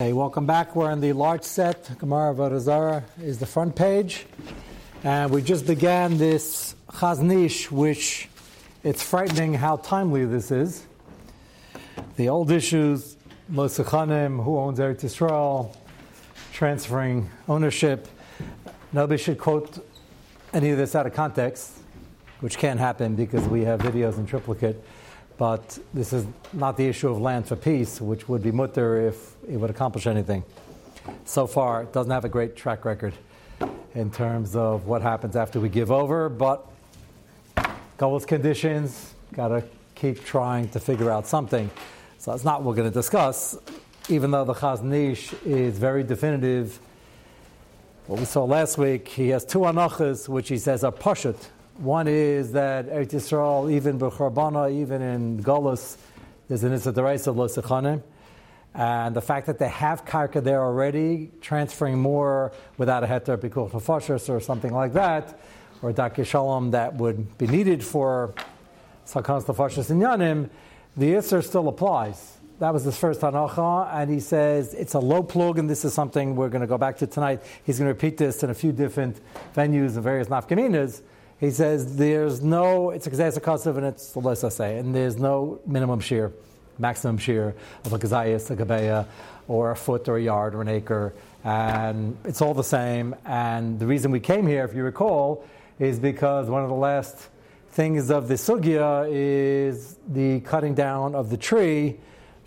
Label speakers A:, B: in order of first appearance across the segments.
A: Hey, welcome back. We're in the large set. Gemara Avodah is the front page. And we just began this Chazon Ish, which it's frightening how timely this is. The old issues, Losachanim, who owns Eretz Yisrael, transferring ownership. Nobody should quote any of this out of context, which can't happen because we have videos in triplicate. But this is not the issue of land for peace, which would be mutter if it would accomplish anything. So far, it doesn't have a great track record in terms of what happens after we give over, but Golos conditions, got to keep trying to figure out something. So that's not what we're going to discuss, even though the Chazon Ish is very definitive. What we saw last week, he has two anachas, which he says are pashut. One is that Eretz Yisrael, even b'charbana, even in Golos, there's an Issa of Lo and the fact that they have karka there already, transferring more without a heter bikuch nefashos or something like that, or dakir shalom that would be needed for sakas nefashos and yanim, the isser still applies. That was his first hanacha, and he says it's a low plug, and this is something we're going to go back to tonight. He's going to repeat this in a few different venues and various nafkaminas. He says there's no, it's a kazayas and it's the less I say, and there's no minimum shear maximum shear of a gazayas, a gabeya, or a foot or a yard or an acre. And it's all the same. And the reason we came here, if you recall, is because one of the last things of the sugya is the cutting down of the tree,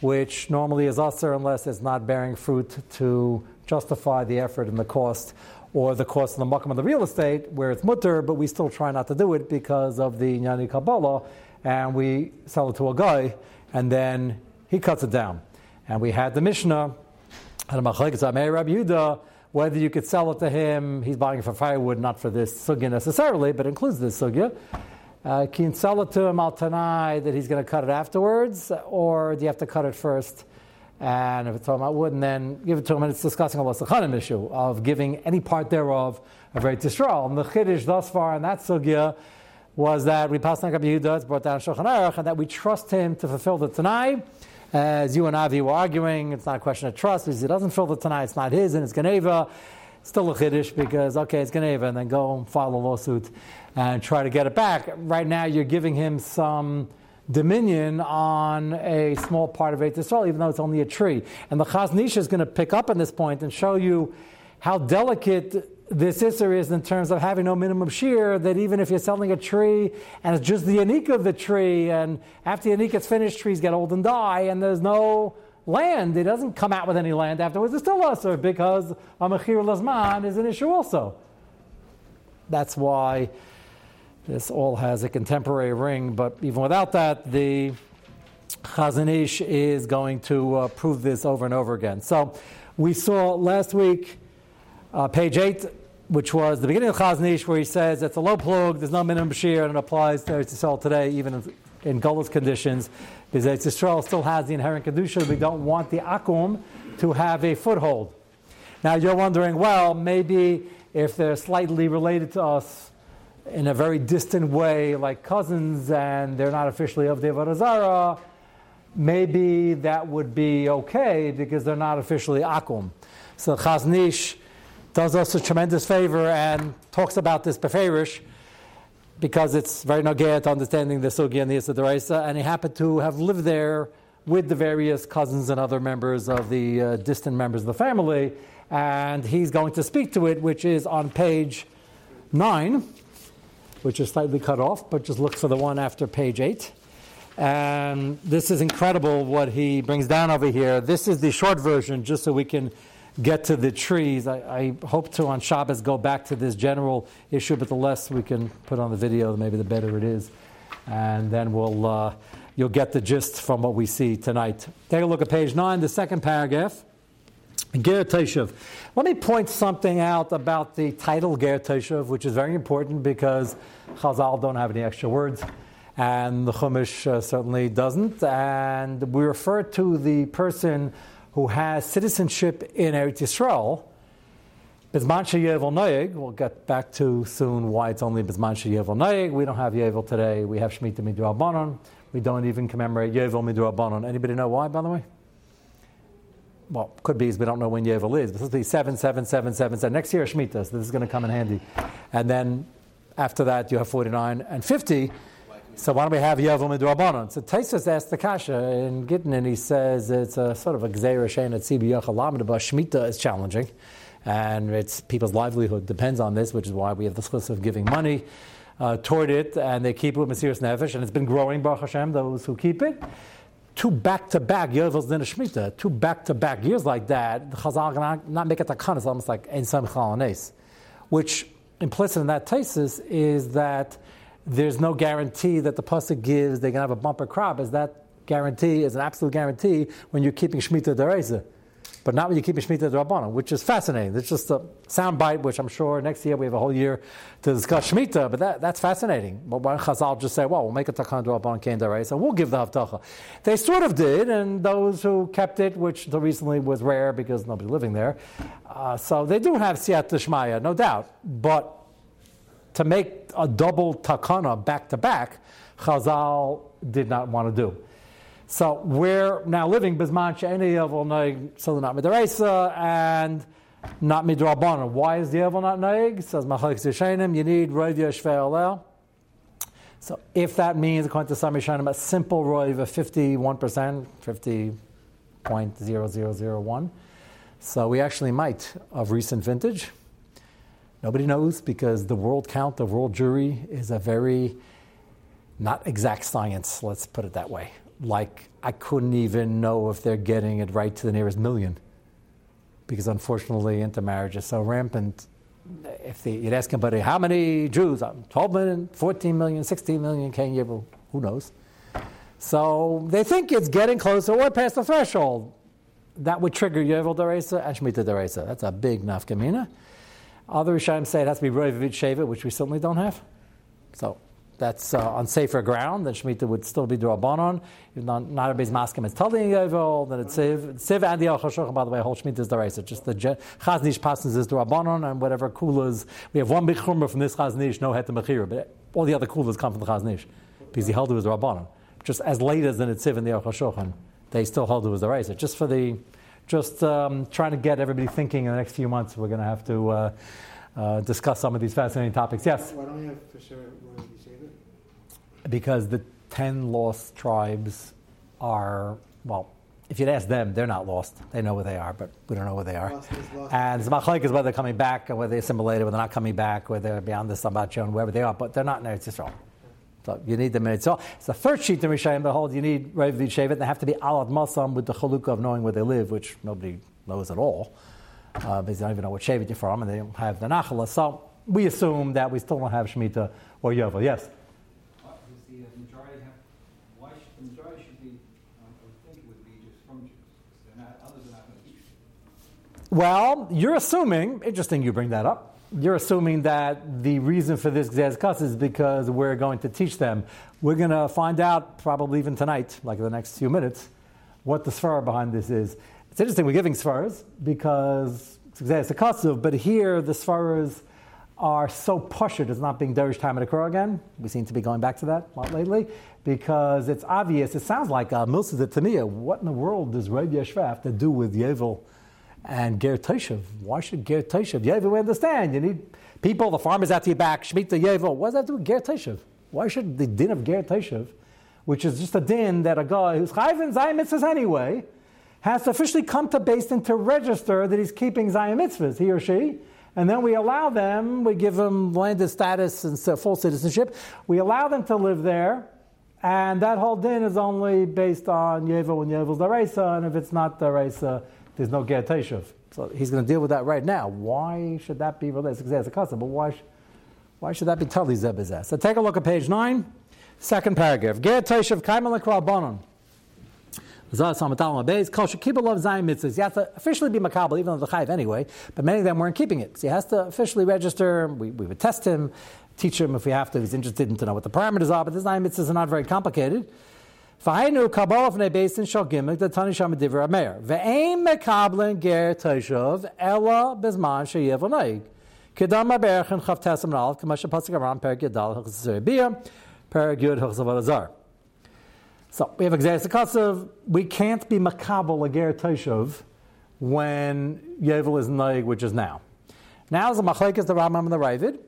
A: which normally is usher unless it's not bearing fruit to justify the effort and the cost or the cost of the makam of the real estate where it's mutter, but we still try not to do it because of the nyani kabbalah, and we sell it to a guy and then he cuts it down. And we had the Mishnah, and Rabbi Yehuda, whether you could sell it to him, he's buying it for firewood, not for this sugya necessarily, but includes this sugya. Uh, can sell it to him al tanai that he's going to cut it afterwards, or do you have to cut it first? And if it's talking about wood, and then give it to him, and it's discussing a Losachanim issue of giving any part thereof a very Yisrael. And the Chiddush thus far in that sugya was that we passed on Yehuda, it's brought down Shulchan Aruch, and that we trust him to fulfill the Tanai. As you and Avi were arguing, it's not a question of trust because he doesn't fill the Tanai, it's not his, and it's Geneva. Still a Chiddush because, okay, it's Geneva, and then go and file a lawsuit and try to get it back. Right now, you're giving him some dominion on a small part of Eretz Yisrael, even though it's only a tree. And the Chazon Ish is going to pick up on this point and show you how delicate this Isser is in terms of having no minimum shear, that even if you're selling a tree and it's just the anika of the tree, and after the is finished, trees get old and die, and there's no land, it doesn't come out with any land afterwards, it's still Isser because a Mechir Lazman is an issue also. That's why this all has a contemporary ring, but even without that, the Chazon Ish is going to uh, prove this over and over again. So we saw last week uh, page 8, which was the beginning of Chazon Ish, where he says it's a low plug, there's no minimum shear, and it applies to Eretz Yisrael today, even in, in conditions, because Yisrael still has the inherent Kedusha. We don't want the Akum to have a foothold. Now you're wondering, well, maybe if they're slightly related to us in a very distant way, like cousins, and they're not officially of the Avodah maybe that would be okay because they're not officially Akum. So Chazon Ish does us a tremendous favor and talks about this beferish because it's very nogea to understanding the sugi and the Yisadaraisa, and he happened to have lived there with the various cousins and other members of the uh, distant members of the family, and he's going to speak to it, which is on page 9, which is slightly cut off, but just look for the one after page 8. And this is incredible what he brings down over here. This is the short version, just so we can get to the trees. I, I, hope to on Shabbos go back to this general issue, but the less we can put on the video, maybe the better it is. And then we'll, uh, you'll get the gist from what we see tonight. Take a look at page 9, the second paragraph. Ger Teshuv. Let me point something out about the title Ger Teshuv, which is very important because Chazal don't have any extra words, and the Chumash uh, certainly doesn't. And we refer to the person who has citizenship in Eretz Yisrael, Bizman Yevel Noyeg, we'll get back to soon why it's only Bizman Yevel Noyeg. We don't have Yevel today. We have Shemitah Midrabanon. We don't even commemorate Yevel Midrabanon. Anybody know why, by the way? Well, could be, we don't know when Yovel is, but this will be 7, 7, 7, 7, 7. Next year, Shemitah, so this is going to come in handy. And then after that, you have 49 and 50. So why don't we have Yovel Midrabanon? So Taisus asked the Kasha in Gittin, and he says it's a sort of a Gzeira Shein at Sibiyach but Shemitah is challenging. And it's people's livelihood depends on this, which is why we have the schluss of giving money uh, toward it, and they keep it with Mesiris Nefesh, and it's been growing, Baruch Hashem, those who keep it two back to back Yovel's Din Shemitah, two back to back years like that, the Chazal not, not make it takana, it's almost like Ein Sam which implicit in that thesis is that there's no guarantee that the pasuk gives they're going to have a bumper crop. Is that guarantee is an absolute guarantee when you're keeping Shemitah Dereza but not when you keep a Shemitah Rabbanon, which is fascinating. It's just a sound bite, which I'm sure next year we have a whole year to discuss Shemitah, but that, that's fascinating. But when Chazal just say, well, we'll make a Takan Rabbanon Kain so we'll give the Haftacha. They sort of did, and those who kept it, which until recently was rare because nobody living there, uh, so they do have Siyat Shmaya, no doubt. But to make a double Takana back to back, Chazal did not want to do. So we're now living Bisman She'eni Yovel Noig, so not Midrasa and not Midrabanan. Why is the Yovel not Noig? Says Machalik Zishenim, you need Roiv Yoshvei So if that means, according to some Rishonim, a simple Roiv of 51%, 50.0001, so we actually might of recent vintage. Nobody knows because the world count, the world jury is a very not exact science, let's put it that way like I couldn't even know if they're getting it right to the nearest million. Because unfortunately, intermarriage is so rampant. If they, you'd ask somebody, how many Jews? Uh, 12 million, 14 million, 16 million, can you? Who knows? So they think it's getting closer or past the threshold. That would trigger Yovel Deresa and Shemitah Deresa. That's a big nafkamina. Other Rishonim say it has to be Roivavit Sheva, which we certainly don't have. So that's uh, on safer ground, then Shemitah would still be Durabanon. If not, not everybody's masking is telling Yovel, then it's Siv. Siv and the Al by the way, whole Shemitah is. It's just the Chaznish passes is Durabanon, and whatever kulas. We have one big chumrah from this Chaznish, no het mechira, but all the other kulas come from the Chaznish because he held it was Durabanon. Just as late as the Nitziv and the Al they still hold it was the race. Just for the, just um, trying to get everybody thinking in the next few months, we're going to have to. Uh, uh, discuss some of these fascinating topics. Yes?
B: Why don't we have for sure
A: because the 10 lost tribes are, well, if you'd ask them, they're not lost. They know where they are, but we don't know where they are. Lost lost. And it's is whether they're coming back, or whether they assimilated, whether they're not coming back, whether they're beyond the Sambat wherever they are, but they're not in Eretz Yisrael. So you need them in It's the first sheet in Rishayim, behold, you need Rav Shevet. And they have to be alad masam with the chalukah of knowing where they live, which nobody knows at all. Uh, because they don't even know what Shevet you're from, and they don't have the Nachala. So we assume that we still don't have Shemitah or Yovel. Yes? Well, you're assuming, interesting you bring that up. You're assuming that the reason for this Gzez is because we're going to teach them. We're going to find out, probably even tonight, like in the next few minutes, what the svara behind this is. It's interesting, we're giving svaras because it's a but here the svaras are so pushed, it's not being Derish time at a again. We seem to be going back to that a lot lately because it's obvious. It sounds like uh, Milsa Tamiya. What in the world does Rav Yeshua have to do with Yevel? And Ger Toshav. Why should Ger Toshav? Yevel, we understand. You need people, the farmers at your back, Shemitah Yevel. What does that do with Ger Toshav? Why should the din of Ger Toshav, which is just a din that a guy who's chayv Zion mitzvahs anyway, has to officially come to Din to register that he's keeping Zion mitzvahs, he or she, and then we allow them, we give them landed status and full citizenship, we allow them to live there, and that whole din is only based on Yevel and Yevel's Daraisa, and if it's not Daraisa, there's no Ger Teshuv. So he's going to deal with that right now. Why should that be related? Because it's a custom, but why, why should that be Tali Zebizah? So take a look at page 9, second paragraph. Ger Teshuv Kaimal Bonon. Zah Samatal Mabeis, Kol Shekibel of Zion mitzvahs. You have to officially be Makabal, even though the Chayiv anyway, but many of them weren't keeping it. So he has to officially register. We, we would test him, teach him if we have to, if he's interested in to know what the parameters are, but the Zion mitzvahs are not very complicated. Beisin shal the tani mekablin ger bezman. Kedam shepasik aram. So we have example of we can't be makabel a ger teishov when Yovel is Naig, which is now. Now is the Machlekes, the Rambam, and the Ravid.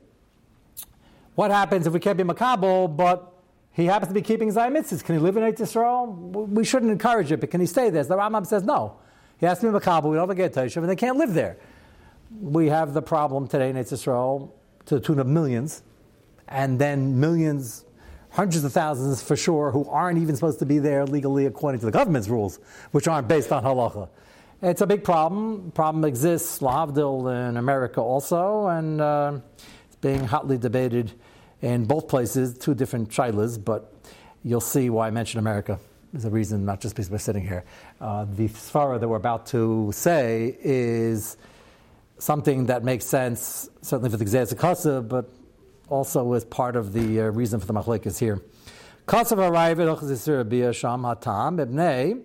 A: What happens if we can't be Makabal, but he happens to be keeping Zayim mitzvahs? Can he live in Eretz Yisrael? We shouldn't encourage it, but can he stay there? The Rambam says no. He has to be Makabal, we don't have to get Teshuv, and they can't live there. We have the problem today in Eretz Yisrael to the tune of millions, and then millions hundreds of thousands for sure who aren't even supposed to be there legally according to the government's rules, which aren't based on halacha. It's a big problem. Problem exists, Lahavdil, in America also, and uh, it's being hotly debated in both places, two different shilas, but you'll see why I mention America. There's a reason, not just because we're sitting here. Uh, the svara that we're about to say is something that makes sense, certainly for the Gzeh but also as part of the uh, reason for the machlekes here. Kasav arrived zisir bia sham hatam ibnei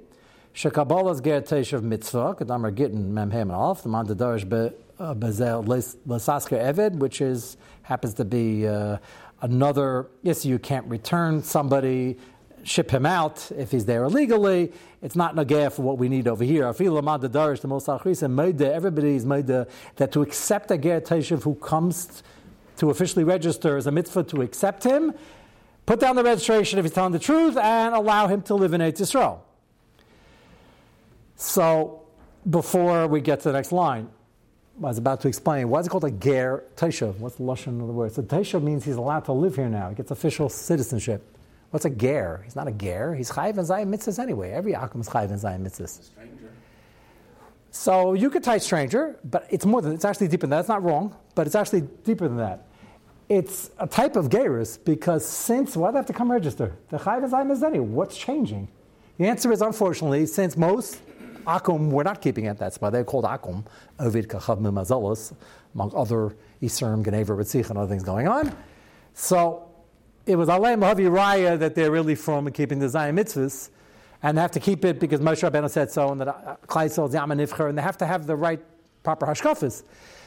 A: shekabolas ger teshav mitzvah kadamar gittin memhem off the man darish be bezel lesasker eved, which is happens to be uh, another. Yes, you can't return somebody. Ship him out if he's there illegally. It's not nagaya for what we need over here. Everybody is made that to accept a ger who comes to officially register as a mitzvah to accept him, put down the registration if he's telling the truth, and allow him to live in Eretz Yisrael. So, before we get to the next line, I was about to explain why is it called a ger taishav? What's the lashon of the word? So taishav means he's allowed to live here now. He gets official citizenship. What's a ger? He's not a ger. He's chayiv and zayim mitzvahs anyway. Every akum is chayiv and zayim mitzvahs. So you could type stranger, but it's more than it's actually deeper than that. It's not wrong, but it's actually deeper than that it's a type of gerus because since why do they have to come register? The chayv is mezeni. What's changing? The answer is unfortunately, since most akum we're not keeping at that spot. They're called akum, ovid kachav mimazelos, among other Isram, Geneva, Ritzich, and other things going on. So it was Alei Mahavi Raya that they're really from keeping the Zion mitzvahs, and they have to keep it because Moshe Rabbeinu said so, and that uh, Klaisel is Yamanivcher, and they have to have the right proper hashkafas.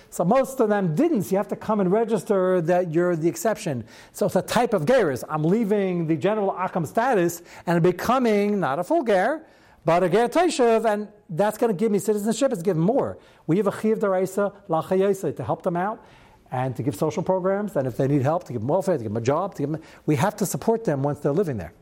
A: So most of them didn't. So you have to come and register that you're the exception. So it's a type of gerus. I'm leaving the general akam status and becoming not a full ger, but a ger taishav, and that's going to give me citizenship. It's give more. We have a chiv deraisa lachayesa to help them out and to give social programs, and if they need help, to give them welfare, to give them a job. To give them, we have to support them once they're living there.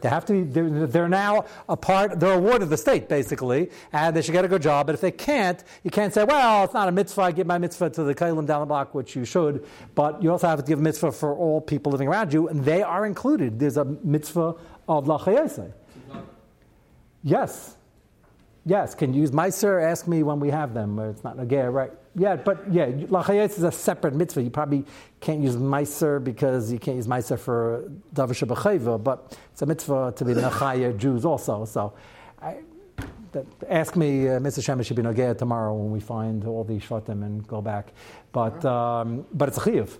A: They have to be, they're, they're, now a part, they're a ward of the state, basically, and they should get a good job. But if they can't, you can't say, well, it's not a mitzvah, I give my mitzvah to the Kailim down the block, which you should, but you also have to give a mitzvah for all people living around you, and they are included. There's a mitzvah of lachayese. Yes. Yes, can you use Meiser? Ask me when we have them. It's not Nagaya, right? Yeah, but yeah, Lachayetz is a separate mitzvah. You probably can't use Meiser because you can't use Meiser for Davish B'chayva, but it's a mitzvah to be Nachaya Jews also. So I, that, ask me, uh, Mr. Shemesh should be Nagaya tomorrow when we find all these Shvatim and go back. But, um, but it's a Chiv.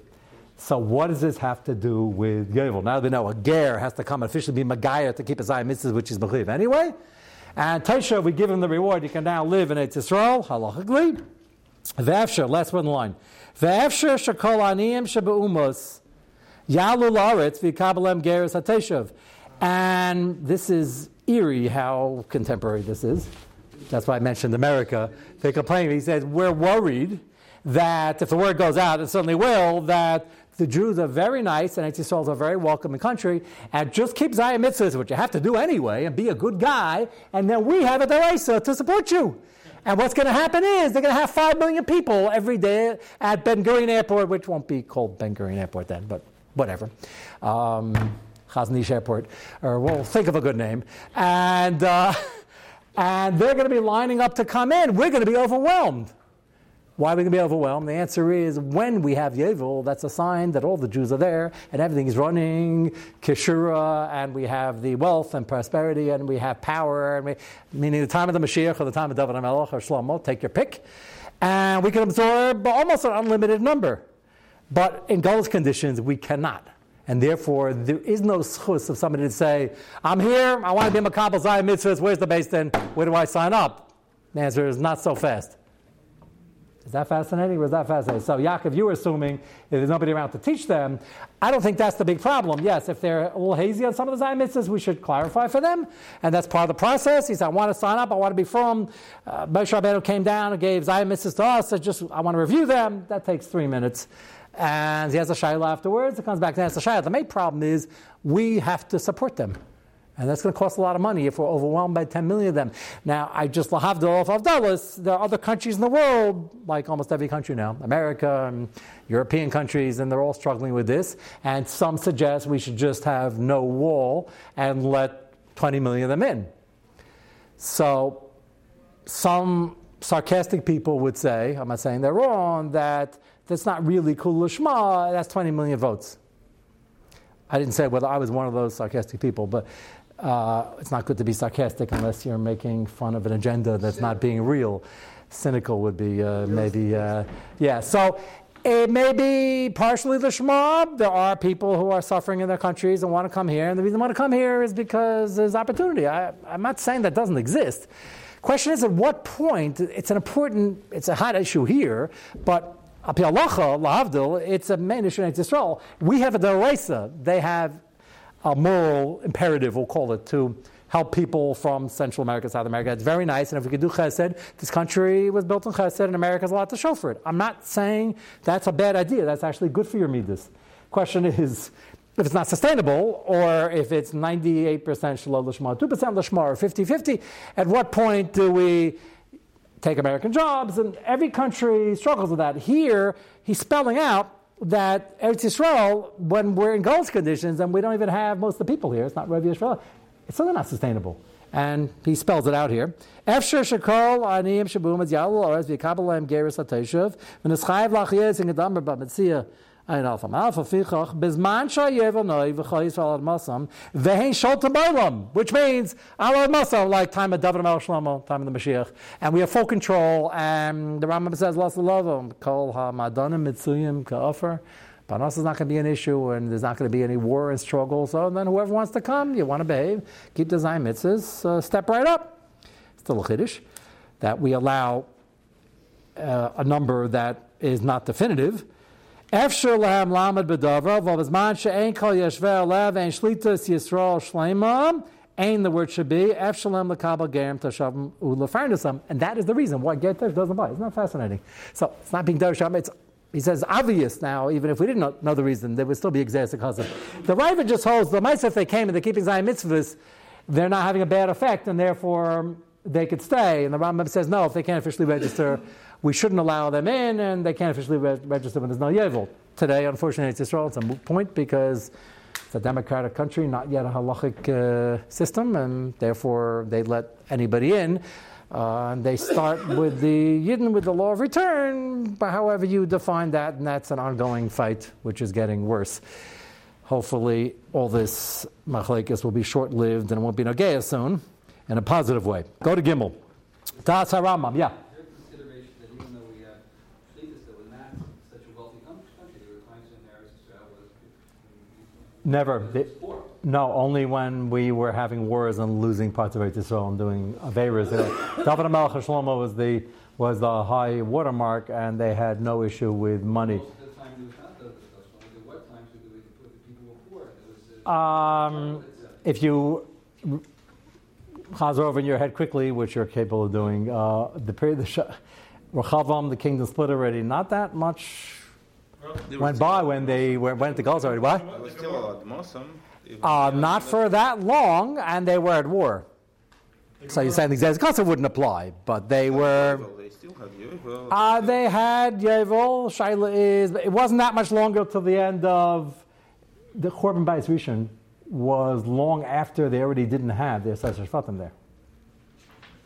A: So what does this have to do with Yovel? Now they know a Ger has to come and officially be Magaya to keep his eye mitzvahs, which is Mechiv. Anyway, and Taisha, we give him the reward. He can now live in Eretz Yisrael, halachically. V'afsher, last one line. V'afsher shekol aniyim shebe'umos yalu la'aretz v'yikabalem geres hateshav. And this is eerie how contemporary this is. That's why I mentioned America. They complain. He says, we're worried that if the word goes out, it certainly will, that the Jews are very nice and Eretz Yisrael is a very welcoming country, and just keep Zion mitzvahs, which you have to do anyway, and be a good guy, and then we have a deraisa to support you. And what's going to happen is they're going to have five million people every day at Ben Gurion Airport, which won't be called Ben Gurion Airport then, but whatever. Um, Chaznish Airport, or we'll think of a good name. And, uh, and they're going to be lining up to come in. We're going to be overwhelmed. Why are we going to be overwhelmed? The answer is when we have Yovel, that's a sign that all the Jews are there and everything is running, Kishura, and we have the wealth and prosperity and we have power, and we, meaning the time of the Mashiach or the time of David HaMelech or Shlomo, take your pick. And we can absorb almost an unlimited number. But in Golos conditions, we cannot. And therefore, there is no schus of somebody to say, I'm here, I want to be a Makabal Zion mitzvahs, where's the base then? Where do I sign up? The answer is not so fast. Is that fascinating is that fascinating? So, Yaakov, you were assuming there's nobody around to teach them. I don't think that's the big problem. Yes, if they're a little hazy on some of the Zion mitzvahs, we should clarify for them. And that's part of the process. He said, I want to sign up, I want to be from. Uh, Moshe Rabbeinu came down and gave Zion mitzvahs to us. I just, I want to review them. That takes three minutes. And he has a shayla afterwards. It comes back and answer the shayla. The main problem is we have to support them. And that's going to cost a lot of money if we're overwhelmed by 10 million of them. Now, I just lahavdil off of Dallas. There are other countries in the world, like almost every country now, America and European countries, and they're all struggling with this. And some suggest we should just have no wall and let 20 million of them in. So, some sarcastic people would say, I'm not saying they're wrong, that that's not really kul that's 20 million votes. I didn't say whether I was one of those sarcastic people, but uh, it's not good to be sarcastic unless you're making fun of an agenda that's not being real. Cynical would be uh, maybe, uh, yeah. So it may be partially the Shema. There are people who are suffering in their countries and want to come here, and the reason they want to come here is because there's opportunity. I, I'm not saying that doesn't exist. Question is, at what point? It's an important, it's a hot issue here, but it's a main issue in Israel. We have a Deraisa. They have a moral imperative, we'll call it, to help people from Central America, South America. It's very nice, and if we could do chesed, this country was built on chesed, and America has a lot to show for it. I'm not saying that's a bad idea. That's actually good for your midas. Question is, if it's not sustainable, or if it's 98% shalom lishma, 2% lishma, or 50-50, at what point do we take American jobs? And every country struggles with that. Here, he's spelling out that Eretz Yisrael, when we're in Gulf conditions and we don't even have most of the people here, it's not Rav Yisrael, it's still not sustainable. And he spells it out here. Efsher shekol aniyim shabum et yalu oretz v'yikabel geris hateshuv v'nischayev lach in gedammer b'metzia ein alfa alfa fichach bezman shayev noi v'chayis v'alad masam v'hein shol tabolam, which means alad masam, like time of David Mel Shlomo, time of the Mashiach. And we have full control, and the Rambam says, Las Lovim, kol ha-madanim mitzuyim ka'ofer. Panos is not going to be an issue, and there's not going to be any war and struggle. So then, whoever wants to come, you want to behave, keep the Zion mitzvahs, uh, step right up. It's still a chiddush that we allow uh, a number that is not definitive, Efshir lahem lamed bedavra, v'bazman she'en kol yeshver lev ein shlitas yisrael shleimam, Ain the word should be Efshalem lekabel gerim tashavim ulefarnasam, and that is the reason why get doesn't buy. Isn't that fascinating? So it's not being dersham. It's he says obvious now. Even if we didn't know the reason, there would still be exerted because the Riva just holds the mice if they came and they're keeping Zion mitzvahs, they're not having a bad effect, and therefore they could stay. And the Rambam says no, if they can't officially register we shouldn't allow them in, and they can't officially re- register when there's no Yevel. Today, unfortunately, it's Israel. It's a moot point because it's a democratic country, not yet a halachic uh, system, and therefore they let anybody in. Uh, and they start with the Yidden with the law of return, but however you define that, and that's an ongoing fight, which is getting worse. Hopefully, all this machlekes will be short lived and it won't be Nagaya soon in a positive way. Go to Gimel. Das Haramam, yeah. Never. They, no, only when we were having wars and losing parts of Eretz Yisrael and doing Averas. Uh, David Melech Shlomo was the was the high watermark, and they had no issue with money. Um, if you chaz over in your head quickly, which you're capable of doing, uh, the period the Rechavam, the kingdom split already. Not that much went by when they went, went to Gaza already. What? Uh, not for that long, and they were at war. So you're saying the Gaza wouldn't apply, but they were. Uh, they had Yevel. Shaila is. It wasn't that much longer till the end of the Korban Bayis Rishon was long after they already didn't have their Sefer Shvatim there.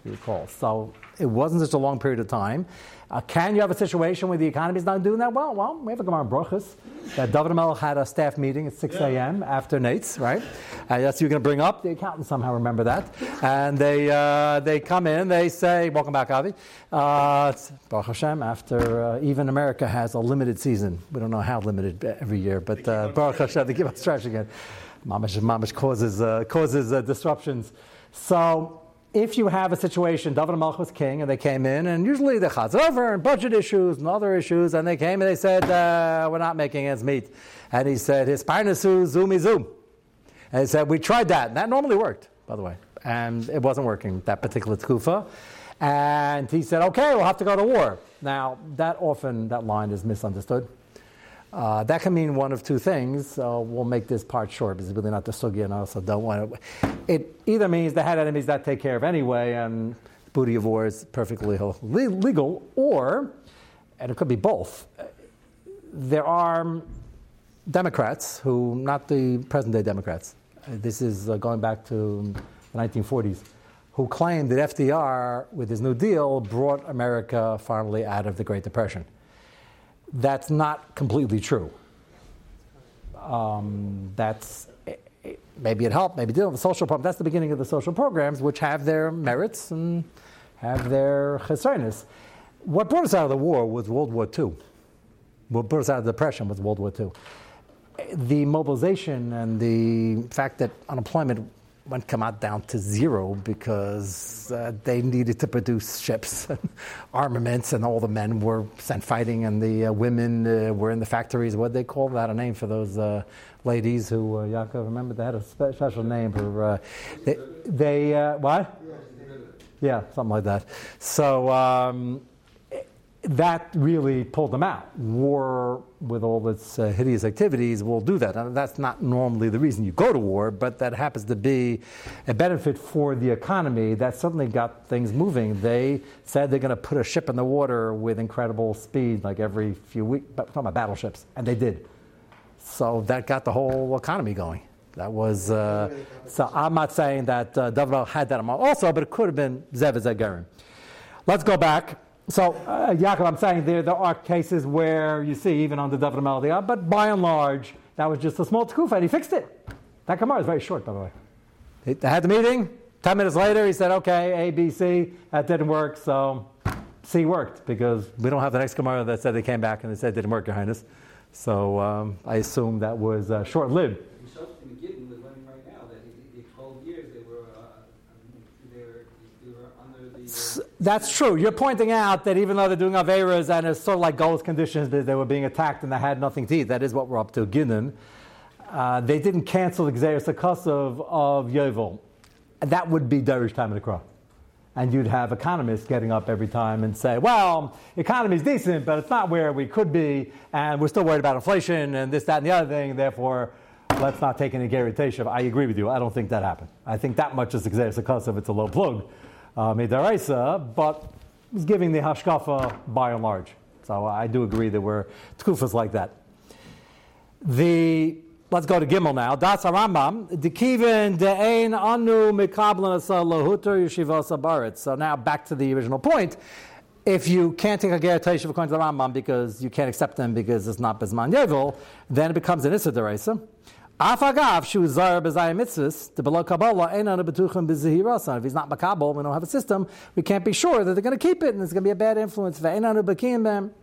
A: You recall. So it wasn't such a long period of time. Uh, can you have a situation where the economy is not doing that well? Well, we have a Gemara Brachas that David Melech had a staff meeting at 6 a.m. after Nate's, right? Uh, that's you're going to bring up. The accountants somehow remember that. And they, uh, they come in, they say, Welcome back, Avi. Uh, Baruch Hashem, after uh, even America has a limited season. We don't know how limited every year, but uh, Baruch Hashem, they give us trash again. Mamish, mamish causes, uh, causes disruptions. So, if you have a situation, David Malch was king, and they came in, and usually the chaz over and budget issues and other issues, and they came and they said, uh, "We're not making ends meet," and he said, "His parnasu zoomy zoom," and he said, "We tried that, and that normally worked, by the way, and it wasn't working that particular tkufa." And he said, "Okay, we'll have to go to war." Now that often that line is misunderstood. Uh, that can mean one of two things. Uh, we'll make this part short because it's really not the sugya, and I also don't want it. It either means they had enemies that take care of anyway, and booty of war is perfectly legal, or, and it could be both. There are Democrats who, not the present day Democrats, uh, this is uh, going back to the 1940s, who claim that FDR, with his New Deal, brought America finally out of the Great Depression that's not completely true. Um, that's maybe it helped, maybe it didn't. The social program, that's the beginning of the social programs, which have their merits and have their chesanis. What brought us out of the war was World War II. What brought us out of the depression was World War II. The mobilization and the fact that unemployment went come out down to zero because uh, they needed to produce ships and armaments, and all the men were sent fighting, and the uh, women uh, were in the factories. What they call that? A name for those uh, ladies who uh, Yaakov remember they had a spe- special name for uh, they, they what? Yeah, something like that. So. Um, that really pulled them out. War, with all its uh, hideous activities, will do that. And that's not normally the reason you go to war, but that happens to be a benefit for the economy. That suddenly got things moving. They said they're going to put a ship in the water with incredible speed, like every few weeks, but talking about battleships, and they did. So that got the whole economy going. That was uh, so. I'm not saying that uh, had that amount also, but it could have been Zev Zegarim. Let's go back. So, uh, Yaakov, I'm saying there, there are cases where you see, even on the David Meldia, but by and large, that was just a small tkufa, and he fixed it. That Gemara is very short, by the way. They had the meeting. Ten minutes later, he said, okay, A, B, C. That didn't work, so C worked, because we don't have the next Gemara that said they came back and they said it didn't work, Your Highness. So um, I assume that was uh, short lived. That's true. You're pointing out that even though they're doing Averas and it's sort of like Golos conditions, that they were being attacked and they had nothing to eat. That is what we're up to, Ginnon. Uh, they didn't cancel the Xeris of, of Yovel. That would be Derish time of the crop. And you'd have economists getting up every time and say, well, economy's decent, but it's not where we could be, and we're still worried about inflation and this, that, and the other thing, therefore, let's not take any Gary. I agree with you. I don't think that happened. I think that much is Xeris of it's a low plug uh, but was giving the Hashkafa by and large. So I do agree that we're tkufas like that. The let's go to Gimel now. Das Rambam. Dikivin de'ein anu mikablan asa lahuter yeshivasa barit. So now back to the original point. If you can't take a ger according to the Rambam because you can't accept them because it's not bezman yevil, then it becomes an issa. Afagav shu zar b'zayim mitzvahs, the below Kabbalah, ain't on a betuchim. If he's not makabel, we don't have a system, we can't be sure that they're going to keep it and it's going to be a bad influence. Ve'ein on them.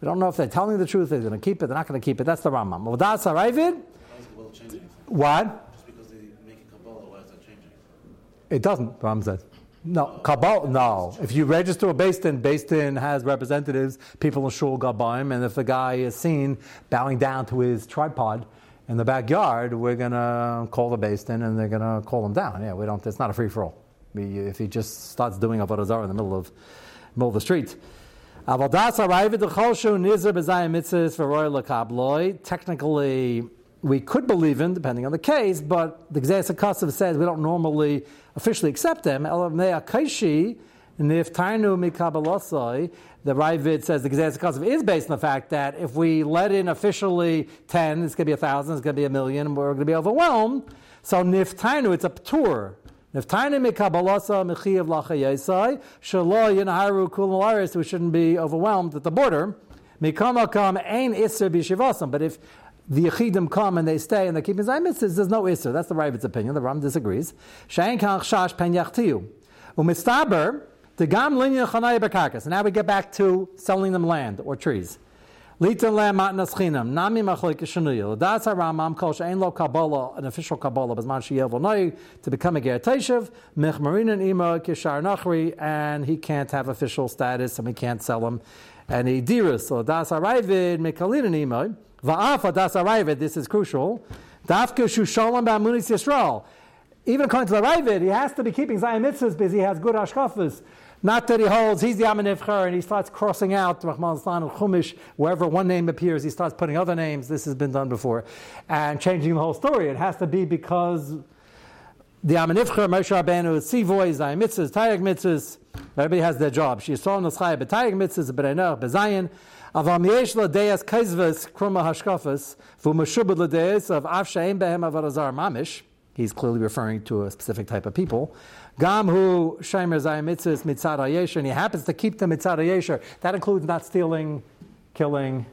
A: We don't know if they're telling the truth, they're going to keep it, they're not going to keep it. That's the Rambam. Modas Aravid. What? Just because they make a Kabbalah, why is that changing? It doesn't, Ram said. No, Kabbalah, no. If you register a Beis Din, Basin has representatives, people in Shul Gabaim, and if the guy is seen bowing down to his tripod, in the backyard, we're going to call the Beis Din and they're going to call him down. Yeah, we don't, it's not a free for all. If he just starts doing Avodah Zarah in the middle of, middle of the street. Technically, we could believe in, depending on the case, but the Gzeis says we don't normally officially accept them. And if Mikabalosai, the Ravid says the Gezeres Kasav is based on the fact that if we let in officially 10, it's going to be a thousand, it's going to be a million, we're going to be overwhelmed. So Niftainu, it's a tour. Niftainu Mikabalasa Mechiyav Lachayesai, Shalo Yinaharu Kulalaris, we shouldn't be overwhelmed at the border. Mikamakam Ain Isser Bishivasam. But if the Yechidim come and they stay and they keep mitzvahs, there's no Isser. That's the Ravid's opinion. The Ram disagrees. Shain Kach Shash Pen Yachtiu. Umistaber, the linya chanaya bekarkas. Now we get back to selling them land or trees. Litan le matnas chinam. Nami machlik shenuya. That's a Ramam kol she'en lo kabbalah, an official kabbalah, bezman sheyev v'noi, to become a ger teshev, marinan ima kishar nachri, and he can't have official status, and we can't sell him any diras. So das arrivid mekalinan ima, va'afa das arrivid, this is crucial, dafka shushalam ba'amunis Yisrael. Even according to the Ravid, he has to be keeping Zion mitzvahs because he has good ashkafas. Not that he holds, he's the Amanivcher, and he starts crossing out Rahman Chumash, wherever one name appears, he starts putting other names. This has been done before. And changing the whole story. It has to be because the Amanivcher, Moshe Rabbeinu, Sivoy, Zayin Mitzvahs, Tayag Mitzvahs, everybody has their job. She saw Naschai, but Tayag Mitzvahs, Berenach, Bezayin, Avam Yesh Ladeas Kaizvas, Kruma Hashkafas, Vumashubad Ladeas of Avshaim Behem Avarazar Mamish. He's clearly referring to a specific type of people. Gam hu sheimer zayim mitzvahs mitzad and he happens to keep the mitzad yesher. That includes not stealing, killing,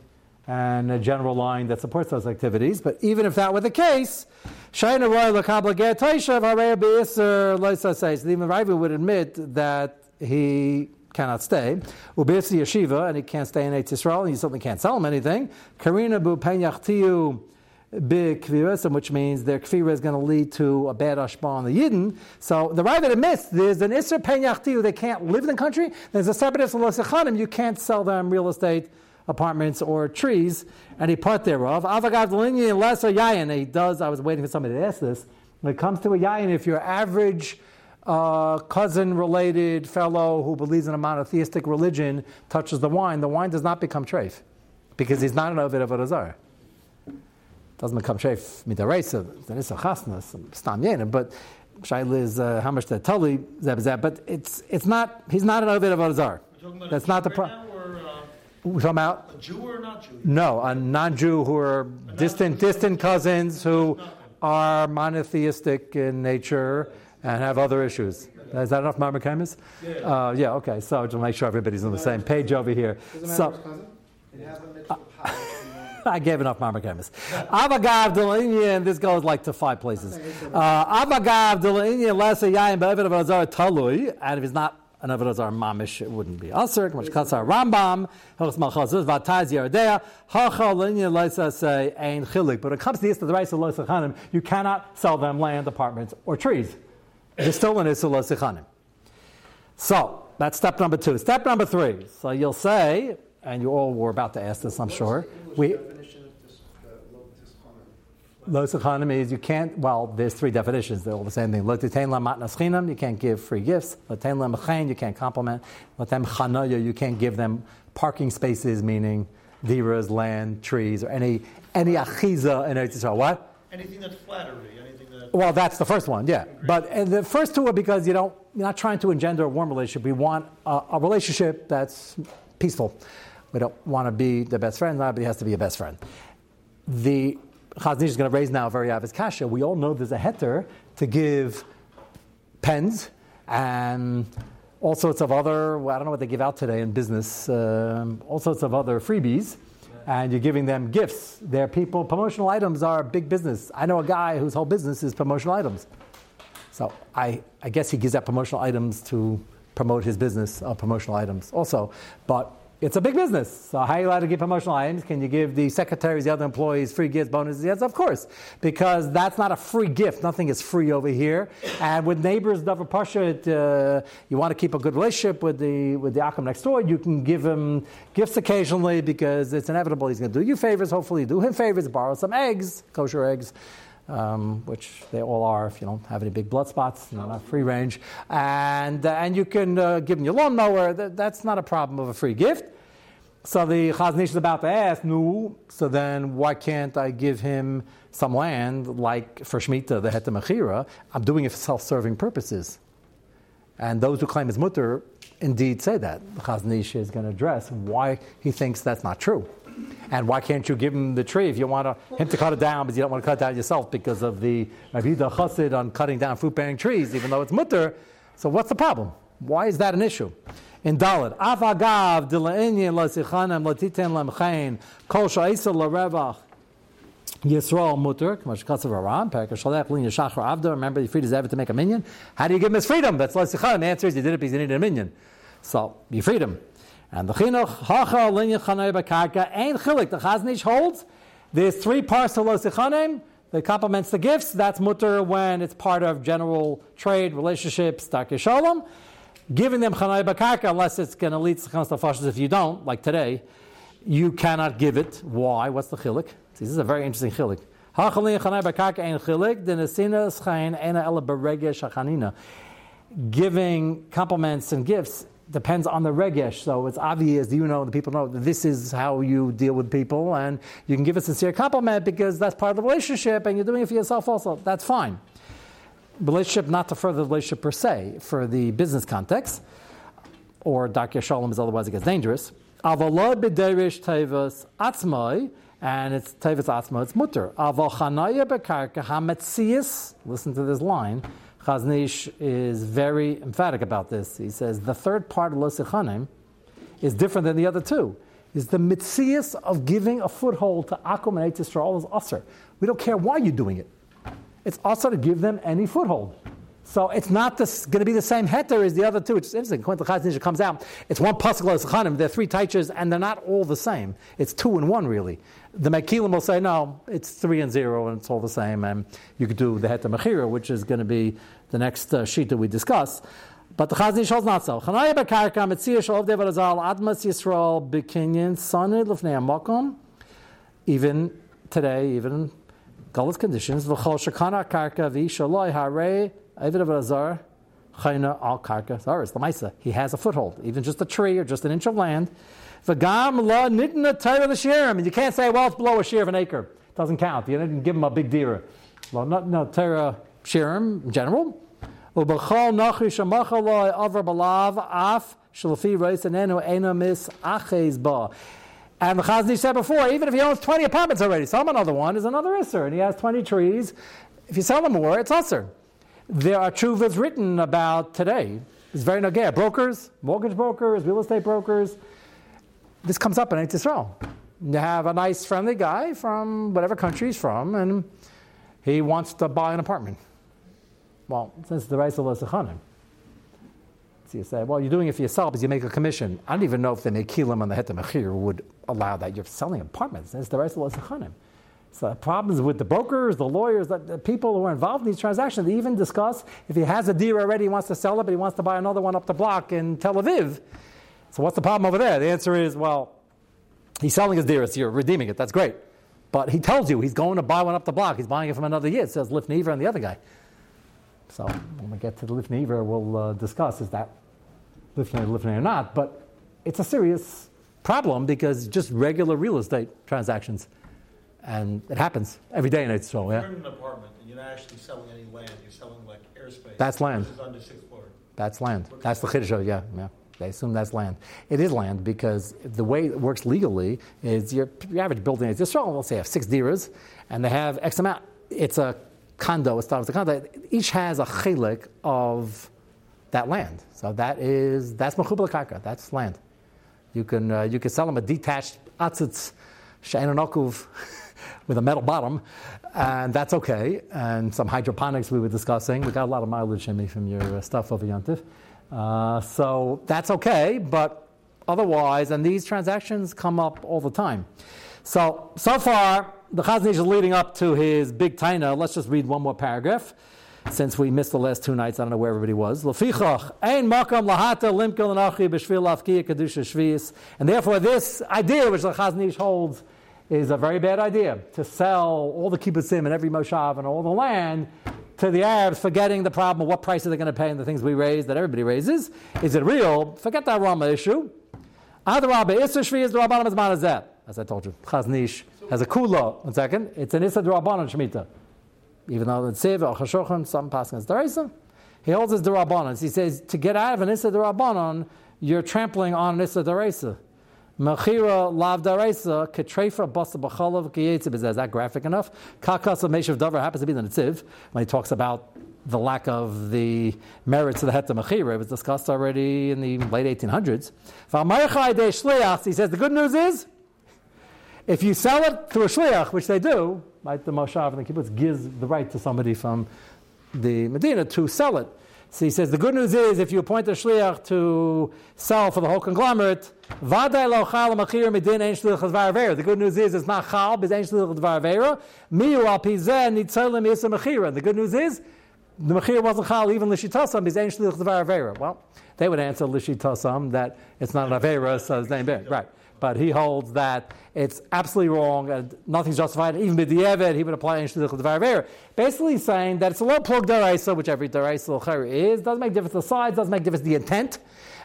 A: and a general line that supports those activities. But even if that were the case, Shaina Roy Lakabla Ger Taishav Harei Beiser Loisa says, the Ravi would admit that he cannot stay. Ubis Yeshiva, and he can't stay in Eitz Yisrael, and he certainly can't sell him anything. Karina Bu Penyachtiu big kvirism, which means their kvira is going to lead to a bad ashba on the yidden. So the Ravid admits there's an isser penyachtiu, they can't live in the country. There's a separate isser you can't sell them real estate, apartments, or trees, any part thereof. Avagav linyan lesser yayin, he does, I was waiting for somebody to ask this. When it comes to a yayin, if your average uh, cousin related fellow who believes in a monotheistic religion touches the wine, the wine does not become treif because he's not an Ovid of a Razar doesn't become sheif midaraisa, then it's a chasnas, stam yenim, but Shaila is uh, how much that totally zeb but it's it's not he's not an Ovid of Azar. That's not the problem. Uh, We're talking about
B: a Jew or not Jew?
A: No, a non-Jew who are distant distant cousins who are monotheistic in nature and have other issues. Is that enough, Marmar Kaimis?
B: Yeah.
A: Uh, yeah. Okay. So to make sure everybody's on the same page over here. So. I gave enough Mama Kemis. Avagav Delinian, this goes like to five places. Uh, Avagav Delinian, Lesa Yayin, Be'evet of Azar Talui, and if it's not an Avodah Mamish, it wouldn't be Aser, Kamash Katzar Rambam, Hilchos Malchazuz, Vataz Yeridea, Hacha Linya Lesa say, Ein Chilik. But when it comes to the the Reis of Chanim, you cannot sell them land, apartments, or trees. It's still an Issa Chanim. So, that's step number two. Step number three. So you'll say, and you all were about to ask this, I'm sure. We, Lo is you can't, well, there's three definitions. They're all the same thing. Lo titain la matnas you can't give free gifts. Lo titain la mechain, you can't compliment. Lo tem chanaya, you can't give them parking spaces, meaning diras, land, trees, or any any achiza in Eretz Yisrael. What?
B: Anything that's flattery, anything that...
A: Well, that's the first one, yeah. But the first two are because you don't, you're not trying to engender a warm relationship. We want a, a relationship that's peaceful. We don't want to be the best friend, nobody has to be a best friend. The Chazon Ish is going to raise now very obvious kasha. We all know there's a heter to give pens and all sorts of other, well, I don't know what they give out today in business, um, all sorts of other freebies, and you're giving them gifts. Their people, promotional items are big business. I know a guy whose whole business is promotional items. So I, I guess he gives out promotional items to promote his business of promotional items also. But it's a big business. So how are you allowed to give promotional items? Can you give the secretaries, the other employees, free gifts, bonuses? Yes, of course, because that's not a free gift. Nothing is free over here. And with neighbors, Davar Pasha, uh, you want to keep a good relationship with the with the Akam next door. You can give him gifts occasionally because it's inevitable. He's going to do you favors. Hopefully, do him favors. Borrow some eggs, kosher eggs um, which they all are if you don't have any big blood spots, you know, not free range. And, uh, and you can uh, give them your lawnmower. That, that's not a problem of a free gift. So the Chazon Ish is about to ask, no, so then why can't I give him some land like for Shemitah, the Hetem Mechira? I'm doing it for self serving purposes. And those who claim it's mutter indeed say that. The Chazon is going to address why he thinks that's not true. And why can't you give him the tree if you want to, him to cut it down, but you don't want to cut it down yourself because of the Ravida Chassid on cutting down fruit bearing trees, even though it's mutter? So what's the problem? Why is that an issue? In Dalit, Avagav dila'inyin lasichanem latiten lemchein kol sha'isa larevach Yisrael mutter, kamash katsav aram, perka shalech lin yashachar avda. Remember, freed his Eved to make a minion. How do you give him his freedom? That's lasichanem. The answer is you did it because you needed a minion. So you freed him. And the chinuch hacha linya chanay b'karka ain't chilik. The chaznish holds there's three parts to losichanim. that complements the gifts. That's mutter when it's part of general trade relationships. Darkei shalom. Giving them chanay b'karka unless it's going to lead to fashas. If you don't, like today, you cannot give it. Why? What's the chilik? This is a very interesting chilik. Giving compliments and gifts depends on the regesh. So it's obvious, you know, the people know this is how you deal with people, and you can give a sincere compliment because that's part of the relationship, and you're doing it for yourself also. That's fine. Relationship, not to further the relationship per se, for the business context, or Darkei Shalom is otherwise it gets dangerous. Avalod b'derish tevas atzmai, and it's tevas atzmai, it's mutter. Aval chanaya bekarka hametzias, listen to this line, Chazon Ish is very emphatic about this. He says the third part of Losachanim is different than the other two. Is the mitzias of giving a foothold to Akum and Eretz Yisrael is usher. We don't care why you're doing it. It's usher to give them any foothold. So it's not going to be the same heter as the other two. It's interesting. When the Chazon Ish comes out, it's one pasuk Losachanim. They're three taichas, and they're not all the same. It's two and one really. The Mekilim will say no, it's three and zero, and it's all the same. And you could do the heter mechira, which is going to be the next uh, sheet that we discuss. But the Chazon Ish holds not so. Chanaya b'karka mitzia shol devar azal admas Yisrael b'kinyan sanid lefnei amakom. Even today, even Golos conditions, v'chol shekana karka v'ishaloi harei avid of azar chayna al karka zaris l'maisa. He has a foothold, even just a tree or just an inch of land. V'gam la nitna the l'shirim. And you can't say, well, it's below a shear of an acre. It doesn't count. You didn't give him a big deer. Not no Torah shirim in general. Ubachal nachish amachaloi balav af shalafi reis enamis aches ba. And the Chazni said before, even if he owns 20 apartments already, sell another one is another Isser, and he has 20 trees. If you sell them more, it's Isser. There are chuvas written about today. It's very nagaya. Brokers, mortgage brokers, real estate brokers. This comes up in Eretz Yisrael. You have a nice, friendly guy from whatever country he's from, and he wants to buy an apartment. Well, since the Reis Chanim, so you say, well, you're doing it for yourself because you make a commission. I don't even know if the Mekilim and the Hetem Mechir would allow that. You're selling apartments. It's the Reis Chanim. So problems with the brokers, the lawyers, the, the, people who are involved in these transactions. They even discuss if he has a deal already, he wants to sell it, but he wants to buy another one up the block in Tel Aviv. So what's the problem over there? The answer is, well, he's selling his deer, so you're redeeming it. That's great. But he tells you he's going to buy one up the block. He's buying it from another year. It says Lifnei Iver and the other guy. So when we get to the Lifnei Iver, we'll uh, discuss is that Lifnei, Lifnei or not. But it's a serious problem because just regular real estate transactions. And it happens every day in Israel.
B: Yeah? You're in an apartment and you're not actually selling any land. You're selling like airspace.
A: That's land.
B: under sixth floor.
A: That's land. That's the Chiddush, yeah, yeah. They assume that's land. It is land because the way it works legally is your, your average building is Israel, let's say, have six diras, and they have X amount. It's a condo, it starts with a condo, each has a chelik of that land. So that is, that's mechubal karka, that's land. You can, uh, you can sell them a detached atzitz she'enonokuv with a metal bottom, and that's okay. And some hydroponics we were discussing. We got a lot of mileage, Jimmy, from your uh, stuff over Yantif. Uh, so that's okay, but otherwise, and these transactions come up all the time. So, so far, the Chazon Ish is leading up to his big taina. Let's just read one more paragraph, since we missed the last two nights. I don't know where everybody was. Lefichach ein afkiya kedusha shvius. And therefore, this idea which the Chazon Ish holds is a very bad idea to sell all the kibbutzim and every moshav and all the land to the Arabs, forgetting the problem of what price are they going to pay and the things we raise that everybody raises. Is it real? Forget that Rama issue. Other Rabba, Isser Shvi the Rabbanim as that. As I told you, Chazon Has a kula. One second, it's an Issa Durabanan Shemitah. Even though it's Sev or Chashochan, some passing as Daraisa, he holds his Durabanan. He says to get out of an Issa Durabanan, you're trampling on an Issa Daraisa. Mechira lav daraisa ketrefa basa b'chalav kiyetzib. Is that graphic enough? Kakas of Meshav Dover happens to be the Netziv when he talks about the lack of the merits of the Heta Mechira. It was discussed already in the late 1800s. He says the good news is if you sell it through a shliach, which they do, right, the Moshav and the kibbutz gives the right to somebody from the Medina to sell it. So he says the good news is if you appoint a shliach to sell for the whole conglomerate, The good news is it's not chal, but machira. The good news is the machir wasn't chal even l'shitasam ein shliach dvar Well, they would answer l'shitasam that it's not an avera, so it's name right but he holds that it's absolutely wrong and nothing's justified. Even with the Eved, he would apply Chedvar Basically saying that it's a low plug deraisa, which every deraisa is. Doesn't make difference the size, doesn't make difference the intent.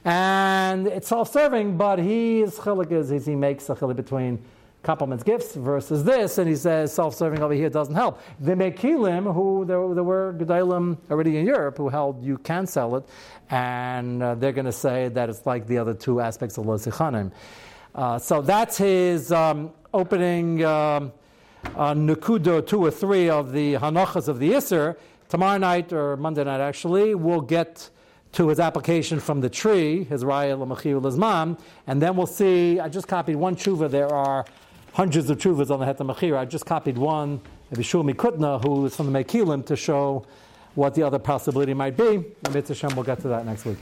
A: And it's self-serving, but his chilik is, he makes a chilik between compliments gifts versus this, and he says self-serving over here doesn't help. The Mekilim, who there, there were Gedalim already in Europe who held you can sell it, and uh, they're going to say that it's like the other two aspects of Losachanim. Uh, so that's his um, opening um, uh, Nakudo 2 or 3 of the Hanachas of the Isser. Tomorrow night, or Monday night actually, we'll get to his application from the tree, his Raya Lamachiu Lizman, and then we'll see. I just copied one tshuva. There are hundreds of tshuvas on the Heta Machir. I just copied one, Vishul Mikutna, who is from the Mekilim, to show what the other possibility might be. And Hashem, we'll get to that next week.